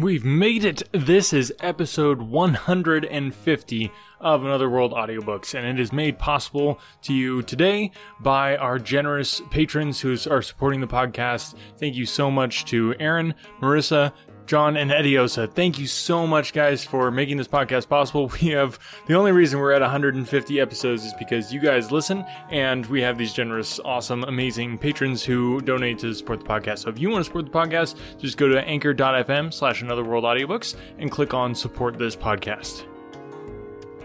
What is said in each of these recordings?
We've made it! This is episode 150 of Another World Audiobooks, and it is made possible to you today by our generous patrons who are supporting the podcast. Thank you so much to Aaron, Marissa, John and Ediosa. Thank you so much, guys, for making this podcast possible. We have the only reason we're at 150 episodes is because you guys listen, and we have these generous, awesome, amazing patrons who donate to support the podcast. So if you want to support the podcast, just go to anchor.fm slash another world audiobooks and click on support this podcast.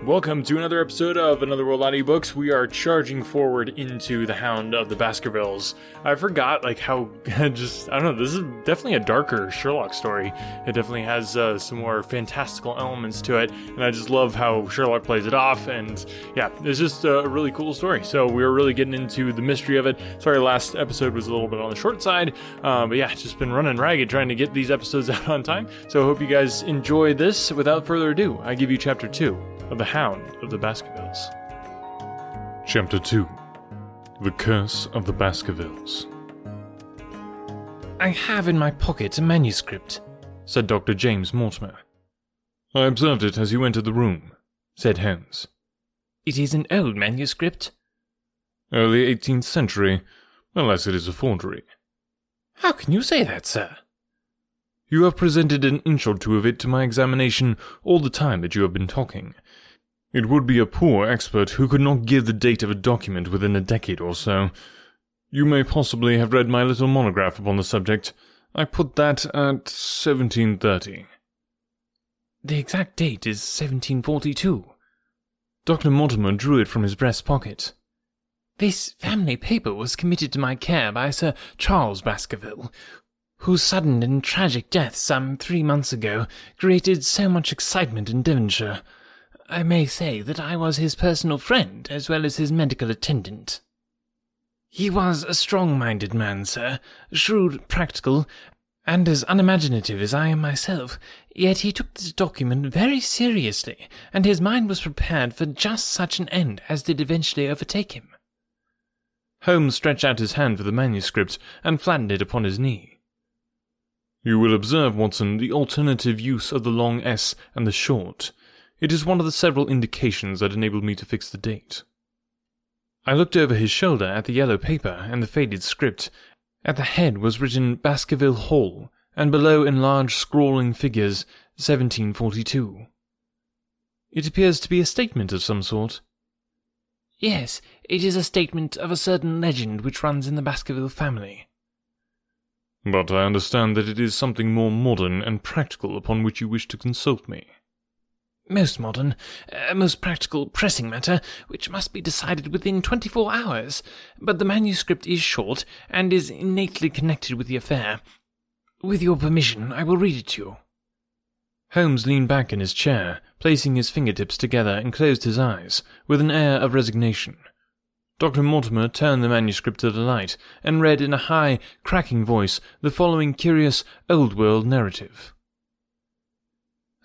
Welcome to another episode of Another World Audiobooks. We are charging forward into the Hound of the Baskervilles. I forgot, like, how just, I don't know, this is definitely a darker Sherlock story. It definitely has uh, some more fantastical elements to it, and I just love how Sherlock plays it off, and yeah, it's just a really cool story. So we're really getting into the mystery of it. Sorry, last episode was a little bit on the short side, uh, but yeah, just been running ragged trying to get these episodes out on time. So I hope you guys enjoy this. Without further ado, I give you chapter two of The Hound of the Baskervilles. Chapter 2 The Curse of the Baskervilles. I have in my pocket a manuscript, said Dr. James Mortimer. I observed it as you entered the room, said Holmes. It is an old manuscript. Early 18th century, unless it is a forgery. How can you say that, sir? You have presented an inch or two of it to my examination all the time that you have been talking. It would be a poor expert who could not give the date of a document within a decade or so. You may possibly have read my little monograph upon the subject. I put that at 1730. The exact date is 1742. Dr. Mortimer drew it from his breast pocket. This family paper was committed to my care by Sir Charles Baskerville, whose sudden and tragic death some three months ago created so much excitement in Devonshire. I may say that I was his personal friend as well as his medical attendant. He was a strong minded man, sir, shrewd, practical, and as unimaginative as I am myself, yet he took this document very seriously, and his mind was prepared for just such an end as did eventually overtake him. Holmes stretched out his hand for the manuscript and flattened it upon his knee. You will observe, Watson, the alternative use of the long S and the short. It is one of the several indications that enabled me to fix the date. I looked over his shoulder at the yellow paper and the faded script. At the head was written Baskerville Hall, and below in large scrawling figures 1742. It appears to be a statement of some sort. Yes, it is a statement of a certain legend which runs in the Baskerville family. But I understand that it is something more modern and practical upon which you wish to consult me most modern, a most practical, pressing matter, which must be decided within twenty four hours. But the manuscript is short, and is innately connected with the affair. With your permission, I will read it to you. Holmes leaned back in his chair, placing his fingertips together and closed his eyes, with an air of resignation. Dr. Mortimer turned the manuscript to the light, and read in a high, cracking voice the following curious, old-world narrative.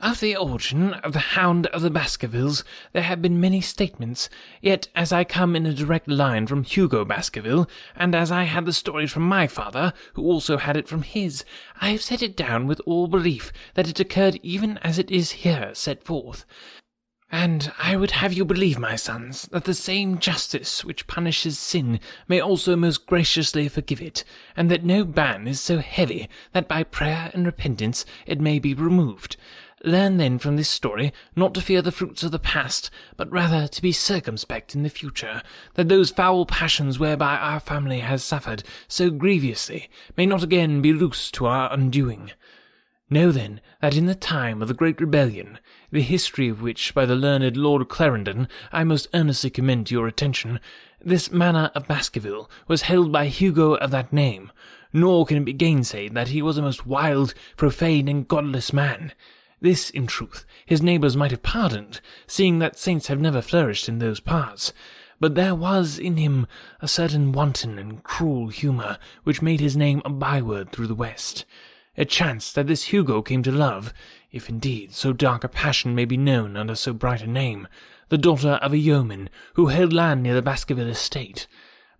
Of the origin of the Hound of the Baskervilles there have been many statements, yet as I come in a direct line from Hugo Baskerville, and as I had the story from my father, who also had it from his, I have set it down with all belief that it occurred even as it is here set forth. And I would have you believe, my sons, that the same justice which punishes sin may also most graciously forgive it, and that no ban is so heavy that by prayer and repentance it may be removed Learn then from this story not to fear the fruits of the past, but rather to be circumspect in the future, that those foul passions whereby our family has suffered so grievously may not again be loosed to our undoing. Know then that in the time of the great rebellion, the history of which by the learned Lord Clarendon I most earnestly commend to your attention, this manor of Baskerville was held by Hugo of that name, nor can it be gainsaid that he was a most wild, profane, and godless man. This, in truth, his neighbours might have pardoned, seeing that saints have never flourished in those parts. But there was in him a certain wanton and cruel humour which made his name a byword through the West. It chanced that this Hugo came to love, if indeed so dark a passion may be known under so bright a name, the daughter of a yeoman who held land near the Baskerville estate.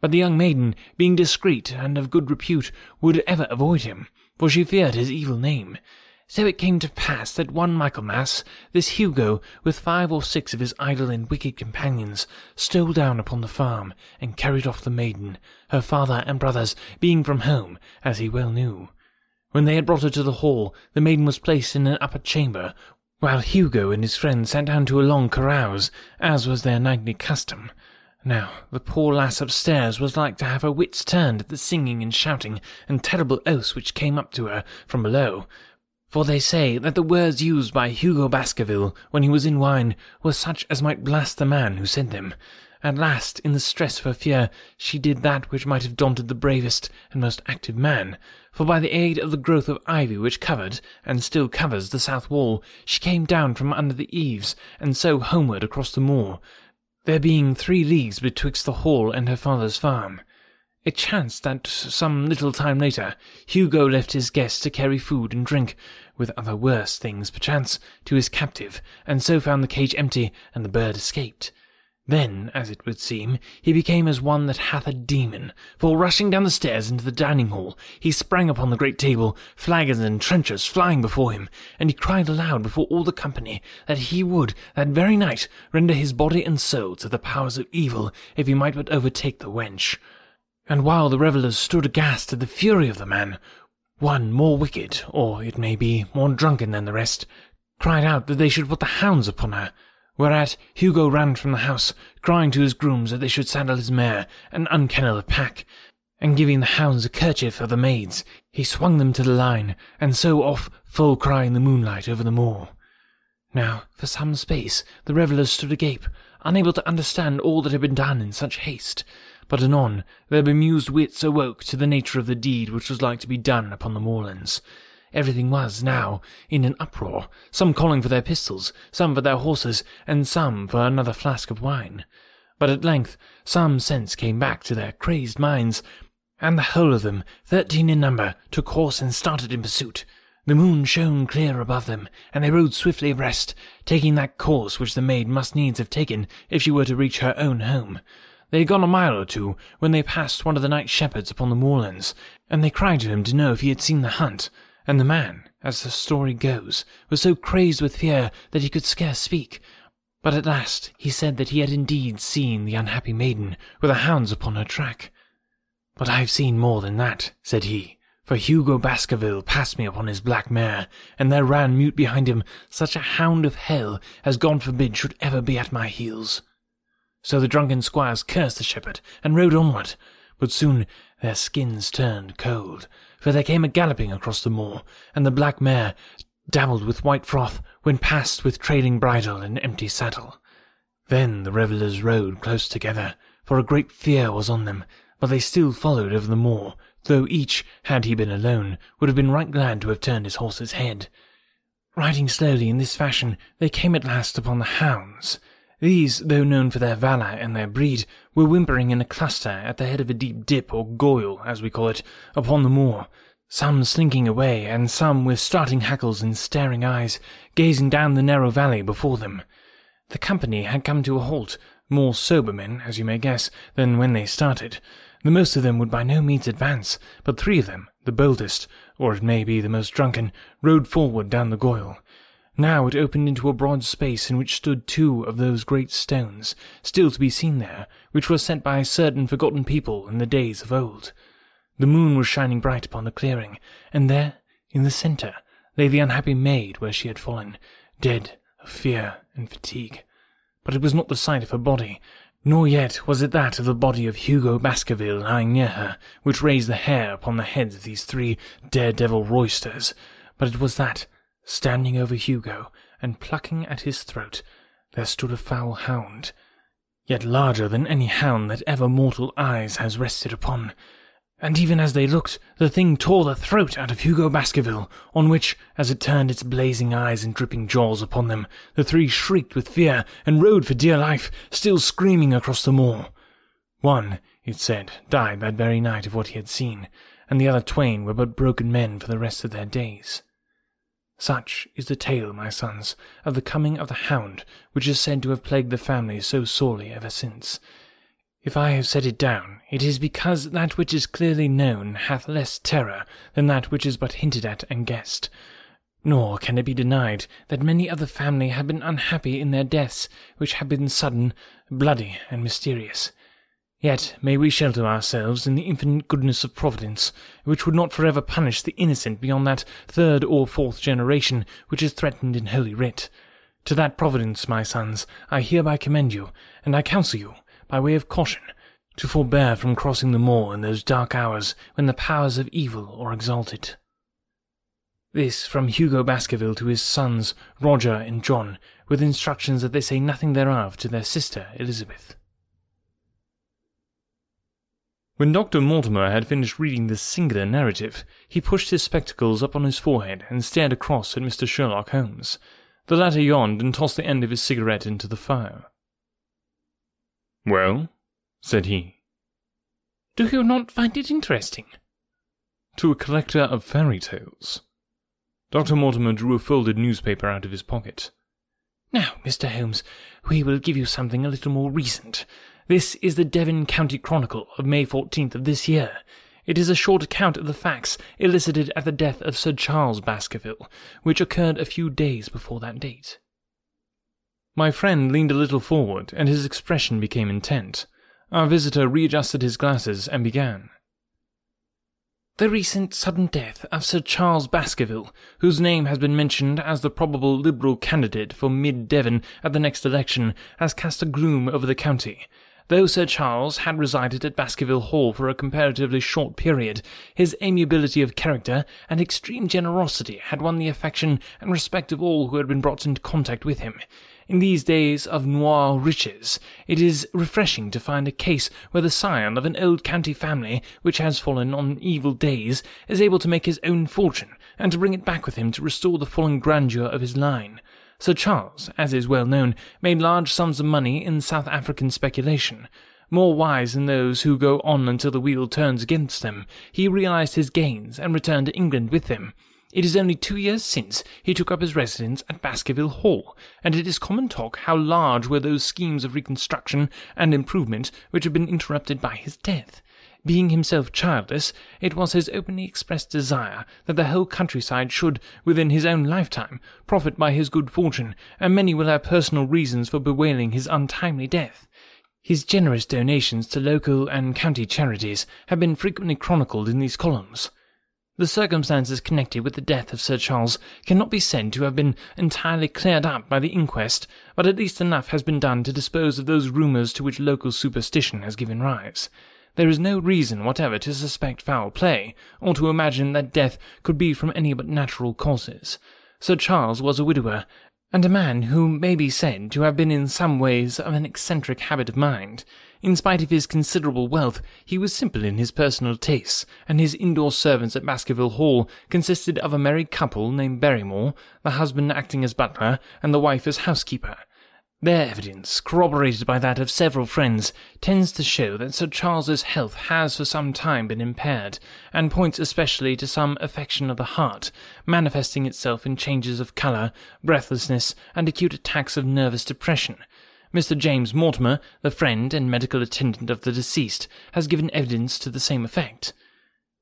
But the young maiden, being discreet and of good repute, would ever avoid him, for she feared his evil name. So it came to pass that one Michaelmas, this Hugo, with five or six of his idle and wicked companions, stole down upon the farm, and carried off the maiden, her father and brothers being from home, as he well knew. When they had brought her to the hall, the maiden was placed in an upper chamber, while Hugo and his friends sat down to a long carouse, as was their nightly custom. Now, the poor lass upstairs was like to have her wits turned at the singing and shouting and terrible oaths which came up to her from below, for they say that the words used by Hugo Baskerville when he was in wine were such as might blast the man who said them. At last, in the stress of her fear, she did that which might have daunted the bravest and most active man, for by the aid of the growth of ivy which covered, and still covers, the south wall, she came down from under the eaves, and so homeward across the moor, there being three leagues betwixt the hall and her father's farm. It chanced that some little time later, Hugo left his guest to carry food and drink, with other worse things perchance, to his captive, and so found the cage empty, and the bird escaped. Then, as it would seem, he became as one that hath a demon, for rushing down the stairs into the dining hall, he sprang upon the great table, flagons and trenchers flying before him, and he cried aloud before all the company that he would that very night render his body and soul to the powers of evil if he might but overtake the wench. And while the revellers stood aghast at the fury of the man, one more wicked, or it may be more drunken than the rest, cried out that they should put the hounds upon her. Whereat Hugo ran from the house, crying to his grooms that they should saddle his mare and unkennel the pack, and giving the hounds a kerchief of the maid's, he swung them to the line, and so off full cry in the moonlight over the moor. Now, for some space, the revellers stood agape, unable to understand all that had been done in such haste. But anon their bemused wits awoke to the nature of the deed which was like to be done upon the moorlands. Everything was now in an uproar, some calling for their pistols, some for their horses, and some for another flask of wine. But at length some sense came back to their crazed minds, and the whole of them, thirteen in number, took horse and started in pursuit. The moon shone clear above them, and they rode swiftly abreast, taking that course which the maid must needs have taken if she were to reach her own home. They had gone a mile or two when they passed one of the night shepherds upon the moorlands, and they cried to him to know if he had seen the hunt. And the man, as the story goes, was so crazed with fear that he could scarce speak. But at last he said that he had indeed seen the unhappy maiden with the hounds upon her track. But I have seen more than that, said he, for Hugo Baskerville passed me upon his black mare, and there ran mute behind him such a hound of hell as God forbid should ever be at my heels. So the drunken squires cursed the shepherd and rode onward, but soon their skins turned cold, for there came a galloping across the moor, and the black mare, dabbled with white froth, went past with trailing bridle and empty saddle. Then the revellers rode close together, for a great fear was on them, but they still followed over the moor, though each, had he been alone, would have been right glad to have turned his horse's head. Riding slowly in this fashion, they came at last upon the hounds, these, though known for their valour and their breed, were whimpering in a cluster at the head of a deep dip or goyle, as we call it, upon the moor, some slinking away, and some with starting hackles and staring eyes, gazing down the narrow valley before them. The company had come to a halt, more sober men, as you may guess, than when they started. The most of them would by no means advance, but three of them, the boldest, or it may be the most drunken, rode forward down the goyle. Now it opened into a broad space in which stood two of those great stones, still to be seen there, which were set by certain forgotten people in the days of old. The moon was shining bright upon the clearing, and there, in the centre, lay the unhappy maid where she had fallen, dead of fear and fatigue. But it was not the sight of her body, nor yet was it that of the body of Hugo Baskerville lying near her, which raised the hair upon the heads of these three daredevil roysters, but it was that Standing over Hugo and plucking at his throat, there stood a foul hound, yet larger than any hound that ever mortal eyes has rested upon. And even as they looked, the thing tore the throat out of Hugo Baskerville, on which, as it turned its blazing eyes and dripping jaws upon them, the three shrieked with fear and rode for dear life, still screaming across the moor. One, it said, died that very night of what he had seen, and the other twain were but broken men for the rest of their days. Such is the tale, my sons, of the coming of the hound, which is said to have plagued the family so sorely ever since. If I have set it down, it is because that which is clearly known hath less terror than that which is but hinted at and guessed. Nor can it be denied that many of the family have been unhappy in their deaths, which have been sudden, bloody, and mysterious. Yet may we shelter ourselves in the infinite goodness of Providence, which would not forever punish the innocent beyond that third or fourth generation which is threatened in Holy Writ. To that Providence, my sons, I hereby commend you, and I counsel you, by way of caution, to forbear from crossing the moor in those dark hours when the powers of evil are exalted. This from Hugo Baskerville to his sons, Roger and John, with instructions that they say nothing thereof to their sister Elizabeth. When Dr. Mortimer had finished reading this singular narrative, he pushed his spectacles up on his forehead and stared across at Mr. Sherlock Holmes. The latter yawned and tossed the end of his cigarette into the fire. Well, said he. Do you not find it interesting? To a collector of fairy tales. Dr. Mortimer drew a folded newspaper out of his pocket. Now, Mr. Holmes, we will give you something a little more recent. This is the Devon County Chronicle of May 14th of this year. It is a short account of the facts elicited at the death of Sir Charles Baskerville, which occurred a few days before that date. My friend leaned a little forward, and his expression became intent. Our visitor readjusted his glasses and began. The recent sudden death of Sir Charles Baskerville, whose name has been mentioned as the probable Liberal candidate for Mid Devon at the next election, has cast a gloom over the county, Though Sir Charles had resided at Baskerville Hall for a comparatively short period, his amiability of character and extreme generosity had won the affection and respect of all who had been brought into contact with him. In these days of nouveaux riches, it is refreshing to find a case where the scion of an old county family, which has fallen on evil days, is able to make his own fortune, and to bring it back with him to restore the fallen grandeur of his line. Sir Charles, as is well known, made large sums of money in South African speculation. More wise than those who go on until the wheel turns against them, he realized his gains and returned to England with them. It is only two years since he took up his residence at Baskerville Hall, and it is common talk how large were those schemes of reconstruction and improvement which had been interrupted by his death. Being himself childless, it was his openly expressed desire that the whole countryside should, within his own lifetime, profit by his good fortune, and many will have personal reasons for bewailing his untimely death. His generous donations to local and county charities have been frequently chronicled in these columns. The circumstances connected with the death of Sir Charles cannot be said to have been entirely cleared up by the inquest, but at least enough has been done to dispose of those rumours to which local superstition has given rise. There is no reason whatever to suspect foul play, or to imagine that death could be from any but natural causes. Sir Charles was a widower, and a man who may be said to have been in some ways of an eccentric habit of mind. In spite of his considerable wealth, he was simple in his personal tastes, and his indoor servants at Baskerville Hall consisted of a married couple named Barrymore, the husband acting as butler, and the wife as housekeeper. Their evidence, corroborated by that of several friends, tends to show that Sir Charles's health has for some time been impaired, and points especially to some affection of the heart, manifesting itself in changes of colour, breathlessness, and acute attacks of nervous depression. Mr. James Mortimer, the friend and medical attendant of the deceased, has given evidence to the same effect.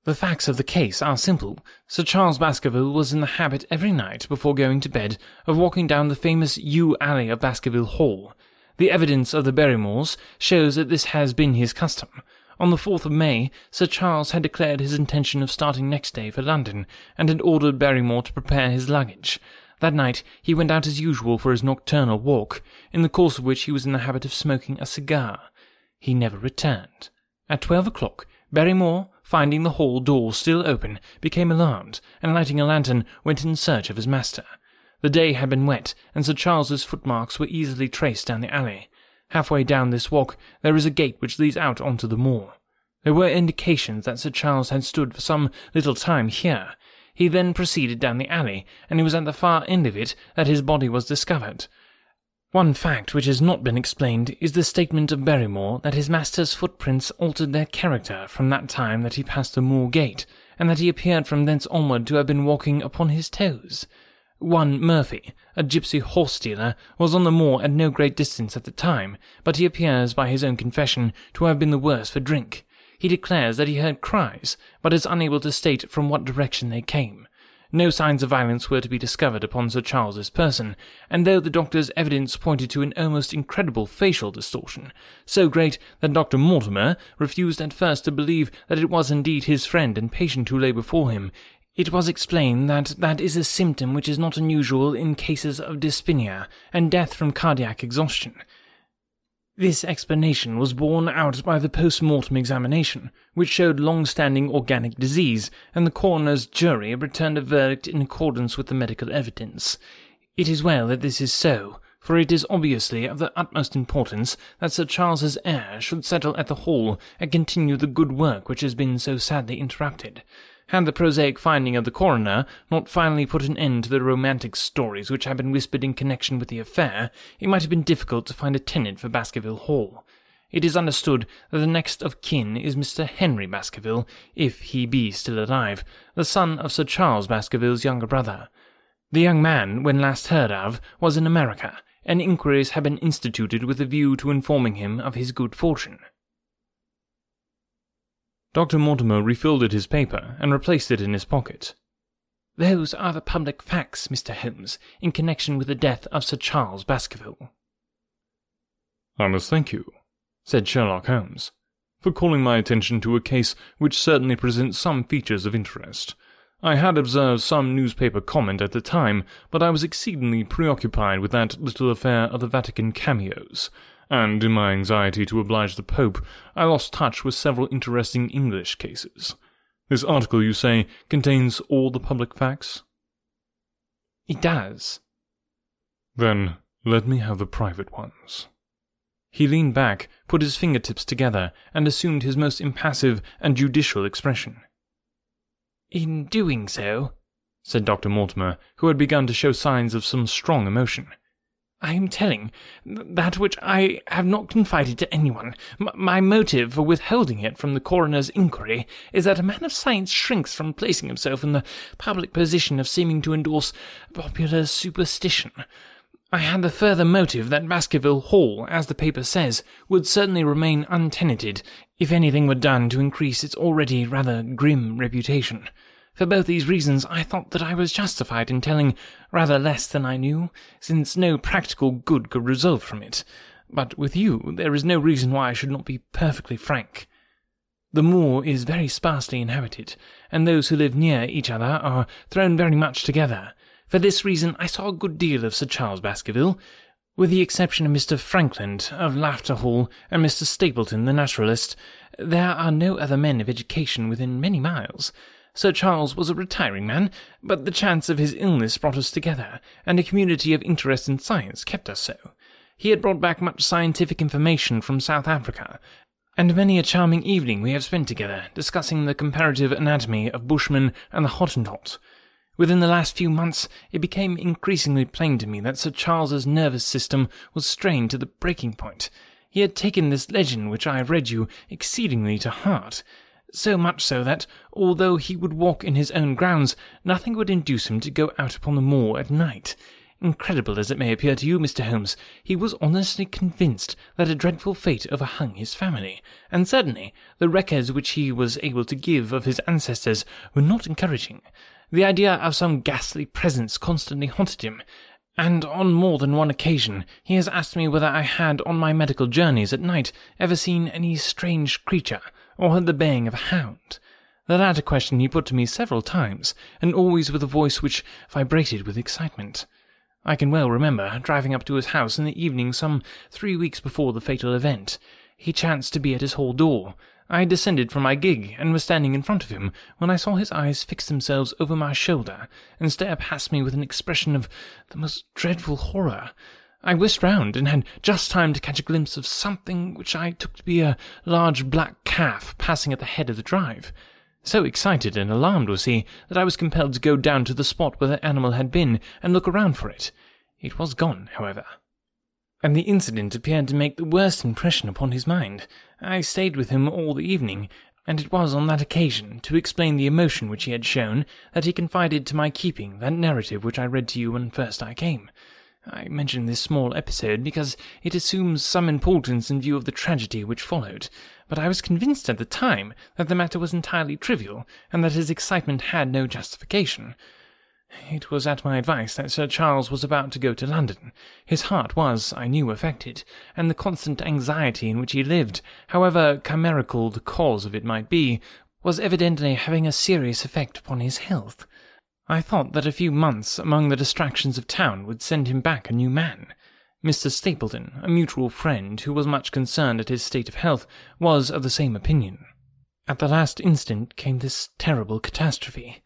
The facts of the case are simple. Sir Charles Baskerville was in the habit every night before going to bed of walking down the famous yew alley of Baskerville Hall. The evidence of the Barrymores shows that this has been his custom. On the 4th of May, Sir Charles had declared his intention of starting next day for London, and had ordered Barrymore to prepare his luggage. That night he went out as usual for his nocturnal walk, in the course of which he was in the habit of smoking a cigar. He never returned. At twelve o'clock, Barrymore, finding the hall door still open, became alarmed, and lighting a lantern, went in search of his master. The day had been wet, and Sir Charles's footmarks were easily traced down the alley. Halfway down this walk there is a gate which leads out onto the moor. There were indications that Sir Charles had stood for some little time here. He then proceeded down the alley, and it was at the far end of it that his body was discovered. One fact which has not been explained is the statement of Barrymore that his master's footprints altered their character from that time that he passed the moor gate, and that he appeared from thence onward to have been walking upon his toes. One Murphy, a gipsy horse dealer, was on the moor at no great distance at the time, but he appears, by his own confession, to have been the worse for drink. He declares that he heard cries, but is unable to state from what direction they came. No signs of violence were to be discovered upon Sir Charles's person, and though the doctor's evidence pointed to an almost incredible facial distortion, so great that Dr. Mortimer refused at first to believe that it was indeed his friend and patient who lay before him, it was explained that that is a symptom which is not unusual in cases of dyspnea and death from cardiac exhaustion. This explanation was borne out by the post-mortem examination, which showed long-standing organic disease, and the coroner's jury returned a verdict in accordance with the medical evidence. It is well that this is so, for it is obviously of the utmost importance that Sir Charles's heir should settle at the Hall and continue the good work which has been so sadly interrupted. Had the prosaic finding of the coroner not finally put an end to the romantic stories which had been whispered in connection with the affair, it might have been difficult to find a tenant for Baskerville Hall. It is understood that the next of kin is Mr. Henry Baskerville, if he be still alive, the son of Sir Charles Baskerville's younger brother. The young man, when last heard of, was in America, and inquiries have been instituted with a view to informing him of his good fortune. Dr. Mortimer refilled his paper and replaced it in his pocket. Those are the public facts, Mr. Holmes, in connection with the death of Sir Charles Baskerville. I must thank you, said Sherlock Holmes, for calling my attention to a case which certainly presents some features of interest. I had observed some newspaper comment at the time, but I was exceedingly preoccupied with that little affair of the Vatican cameos, and in my anxiety to oblige the Pope, I lost touch with several interesting English cases. This article, you say, contains all the public facts? It does. Then let me have the private ones. He leaned back, put his fingertips together, and assumed his most impassive and judicial expression. In doing so, said Dr. Mortimer, who had begun to show signs of some strong emotion, I am telling that which I have not confided to anyone. M- my motive for withholding it from the coroner's inquiry is that a man of science shrinks from placing himself in the public position of seeming to endorse popular superstition. I had the further motive that Baskerville Hall, as the paper says, would certainly remain untenanted if anything were done to increase its already rather grim reputation. For both these reasons, I thought that I was justified in telling rather less than I knew, since no practical good could result from it. But with you, there is no reason why I should not be perfectly frank. The moor is very sparsely inhabited, and those who live near each other are thrown very much together. For this reason, I saw a good deal of Sir Charles Baskerville, with the exception of Mr. Frankland of Lafter Hall and Mr. Stapleton, the naturalist. There are no other men of education within many miles. Sir Charles was a retiring man, but the chance of his illness brought us together, and a community of interest in science kept us so. He had brought back much scientific information from South Africa, and many a charming evening we have spent together, discussing the comparative anatomy of Bushmen and the Hottentot. Within the last few months, it became increasingly plain to me that Sir Charles's nervous system was strained to the breaking point. He had taken this legend which I have read you exceedingly to heart, so much so that, although he would walk in his own grounds, nothing would induce him to go out upon the moor at night. Incredible as it may appear to you, Mr. Holmes, he was honestly convinced that a dreadful fate overhung his family, and certainly the records which he was able to give of his ancestors were not encouraging. The idea of some ghastly presence constantly haunted him, and on more than one occasion he has asked me whether I had, on my medical journeys at night, ever seen any strange creature or heard the baying of a hound? The latter question he put to me several times, and always with a voice which vibrated with excitement. I can well remember driving up to his house in the evening some three weeks before the fatal event. He chanced to be at his hall door. I descended from my gig and was standing in front of him when I saw his eyes fix themselves over my shoulder and stare past me with an expression of the most dreadful horror. I whisked round and had just time to catch a glimpse of something which I took to be a large black calf passing at the head of the drive. So excited and alarmed was he that I was compelled to go down to the spot where the animal had been and look around for it. It was gone, however. And the incident appeared to make the worst impression upon his mind. I stayed with him all the evening, and it was on that occasion, to explain the emotion which he had shown, that he confided to my keeping that narrative which I read to you when first I came. I mention this small episode because it assumes some importance in view of the tragedy which followed, but I was convinced at the time that the matter was entirely trivial, and that his excitement had no justification. It was at my advice that Sir Charles was about to go to London. His heart was, I knew, affected, and the constant anxiety in which he lived, however chimerical the cause of it might be, was evidently having a serious effect upon his health. I thought that a few months among the distractions of town would send him back a new man. Mr. Stapleton, a mutual friend who was much concerned at his state of health, was of the same opinion. At the last instant came this terrible catastrophe.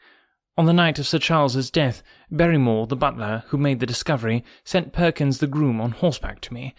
On the night of Sir Charles's death, Barrymore, the butler, who made the discovery, sent Perkins the groom on horseback to me,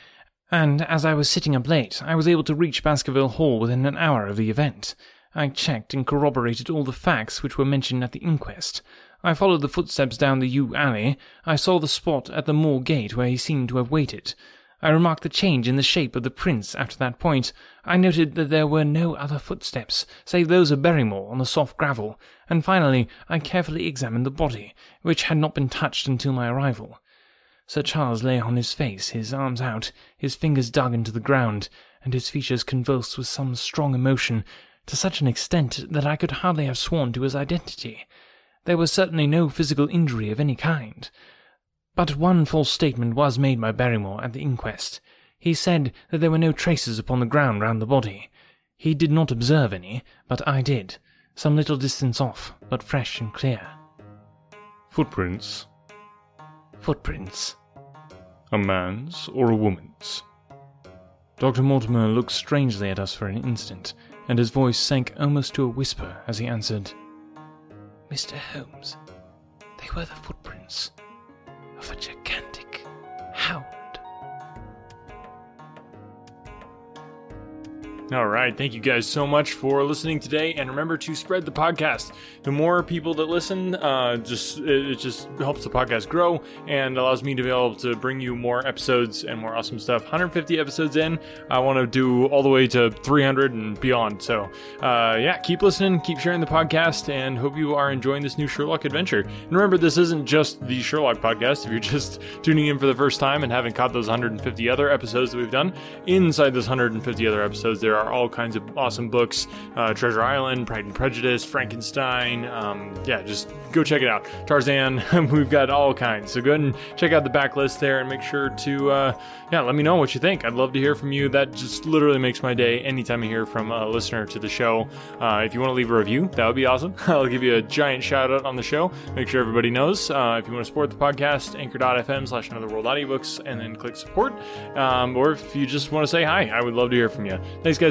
and as I was sitting up late, I was able to reach Baskerville Hall within an hour of the event. I checked and corroborated all the facts which were mentioned at the inquest. I followed the footsteps down the yew alley. I saw the spot at the moor gate where he seemed to have waited. I remarked the change in the shape of the prints after that point. I noted that there were no other footsteps, save those of Barrymore on the soft gravel, and finally I carefully examined the body, which had not been touched until my arrival. Sir Charles lay on his face, his arms out, his fingers dug into the ground, and his features convulsed with some strong emotion, to such an extent that I could hardly have sworn to his identity. There was certainly no physical injury of any kind. But one false statement was made by Barrymore at the inquest. He said that there were no traces upon the ground round the body. He did not observe any, but I did, some little distance off, but fresh and clear. Footprints? Footprints. A man's or a woman's? Dr. Mortimer looked strangely at us for an instant, and his voice sank almost to a whisper as he answered, Mr. Holmes, they were the footprints of a gigantic hound. All right. Thank you guys so much for listening today. And remember to spread the podcast. The more people that listen, uh, just it, just helps the podcast grow and allows me to be able to bring you more episodes and more awesome stuff. 150 episodes in. I want to do all the way to 300 and beyond. So, uh, yeah, keep listening, keep sharing the podcast, and hope you are enjoying this new Sherlock adventure. And remember, this isn't just the Sherlock podcast. If you're just tuning in for the first time and haven't caught those 150 other episodes that we've done, inside those 150 other episodes, there are all kinds of awesome books uh, Treasure Island, Pride and Prejudice, Frankenstein. Um, yeah, just go check it out. Tarzan, we've got all kinds. So go ahead and check out the backlist there and make sure to, uh, yeah, let me know what you think. I'd love to hear from you. That just literally makes my day anytime I hear from a listener to the show. Uh, if you want to leave a review, that would be awesome. I'll give you a giant shout out on the show. Make sure everybody knows. Uh, if you want to support the podcast, anchor.fm slash another world audiobooks, and then click support. Um, or if you just want to say hi, I would love to hear from you. Thanks, guys,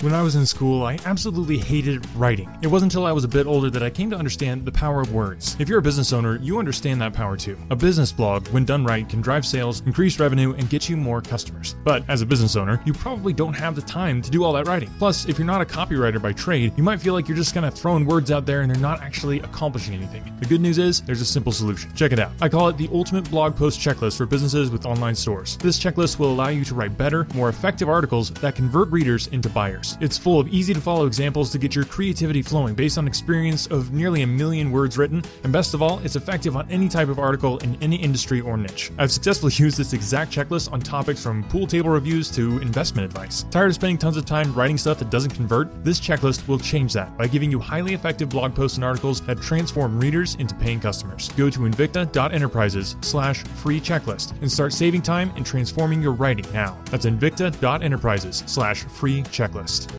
When I was in school, I absolutely hated writing. It wasn't until I was a bit older that I came to understand the power of words. If you're a business owner, you understand that power too. A business blog, when done right, can drive sales, increase revenue, and get you more customers. But as a business owner, you probably don't have the time to do all that writing. Plus, if you're not a copywriter by trade, you might feel like you're just kind of throwing words out there and they're not actually accomplishing anything. The good news is, there's a simple solution. Check it out. I call it the Ultimate Blog Post Checklist for businesses with online stores. This checklist will allow you to write better, more effective articles that convert readers into buyers. It's full of easy to follow examples to get your creativity flowing based on experience of nearly a million words written, and best of all, it's effective on any type of article in any industry or niche. I've successfully used this exact checklist on topics from pool table reviews to investment advice. Tired of spending tons of time writing stuff that doesn't convert? This checklist will change that by giving you highly effective blog posts and articles that transform readers into paying customers. Go to invicta.enterprises slash free checklist and start saving time and transforming your writing now. That's invicta.enterprises slash free checklist.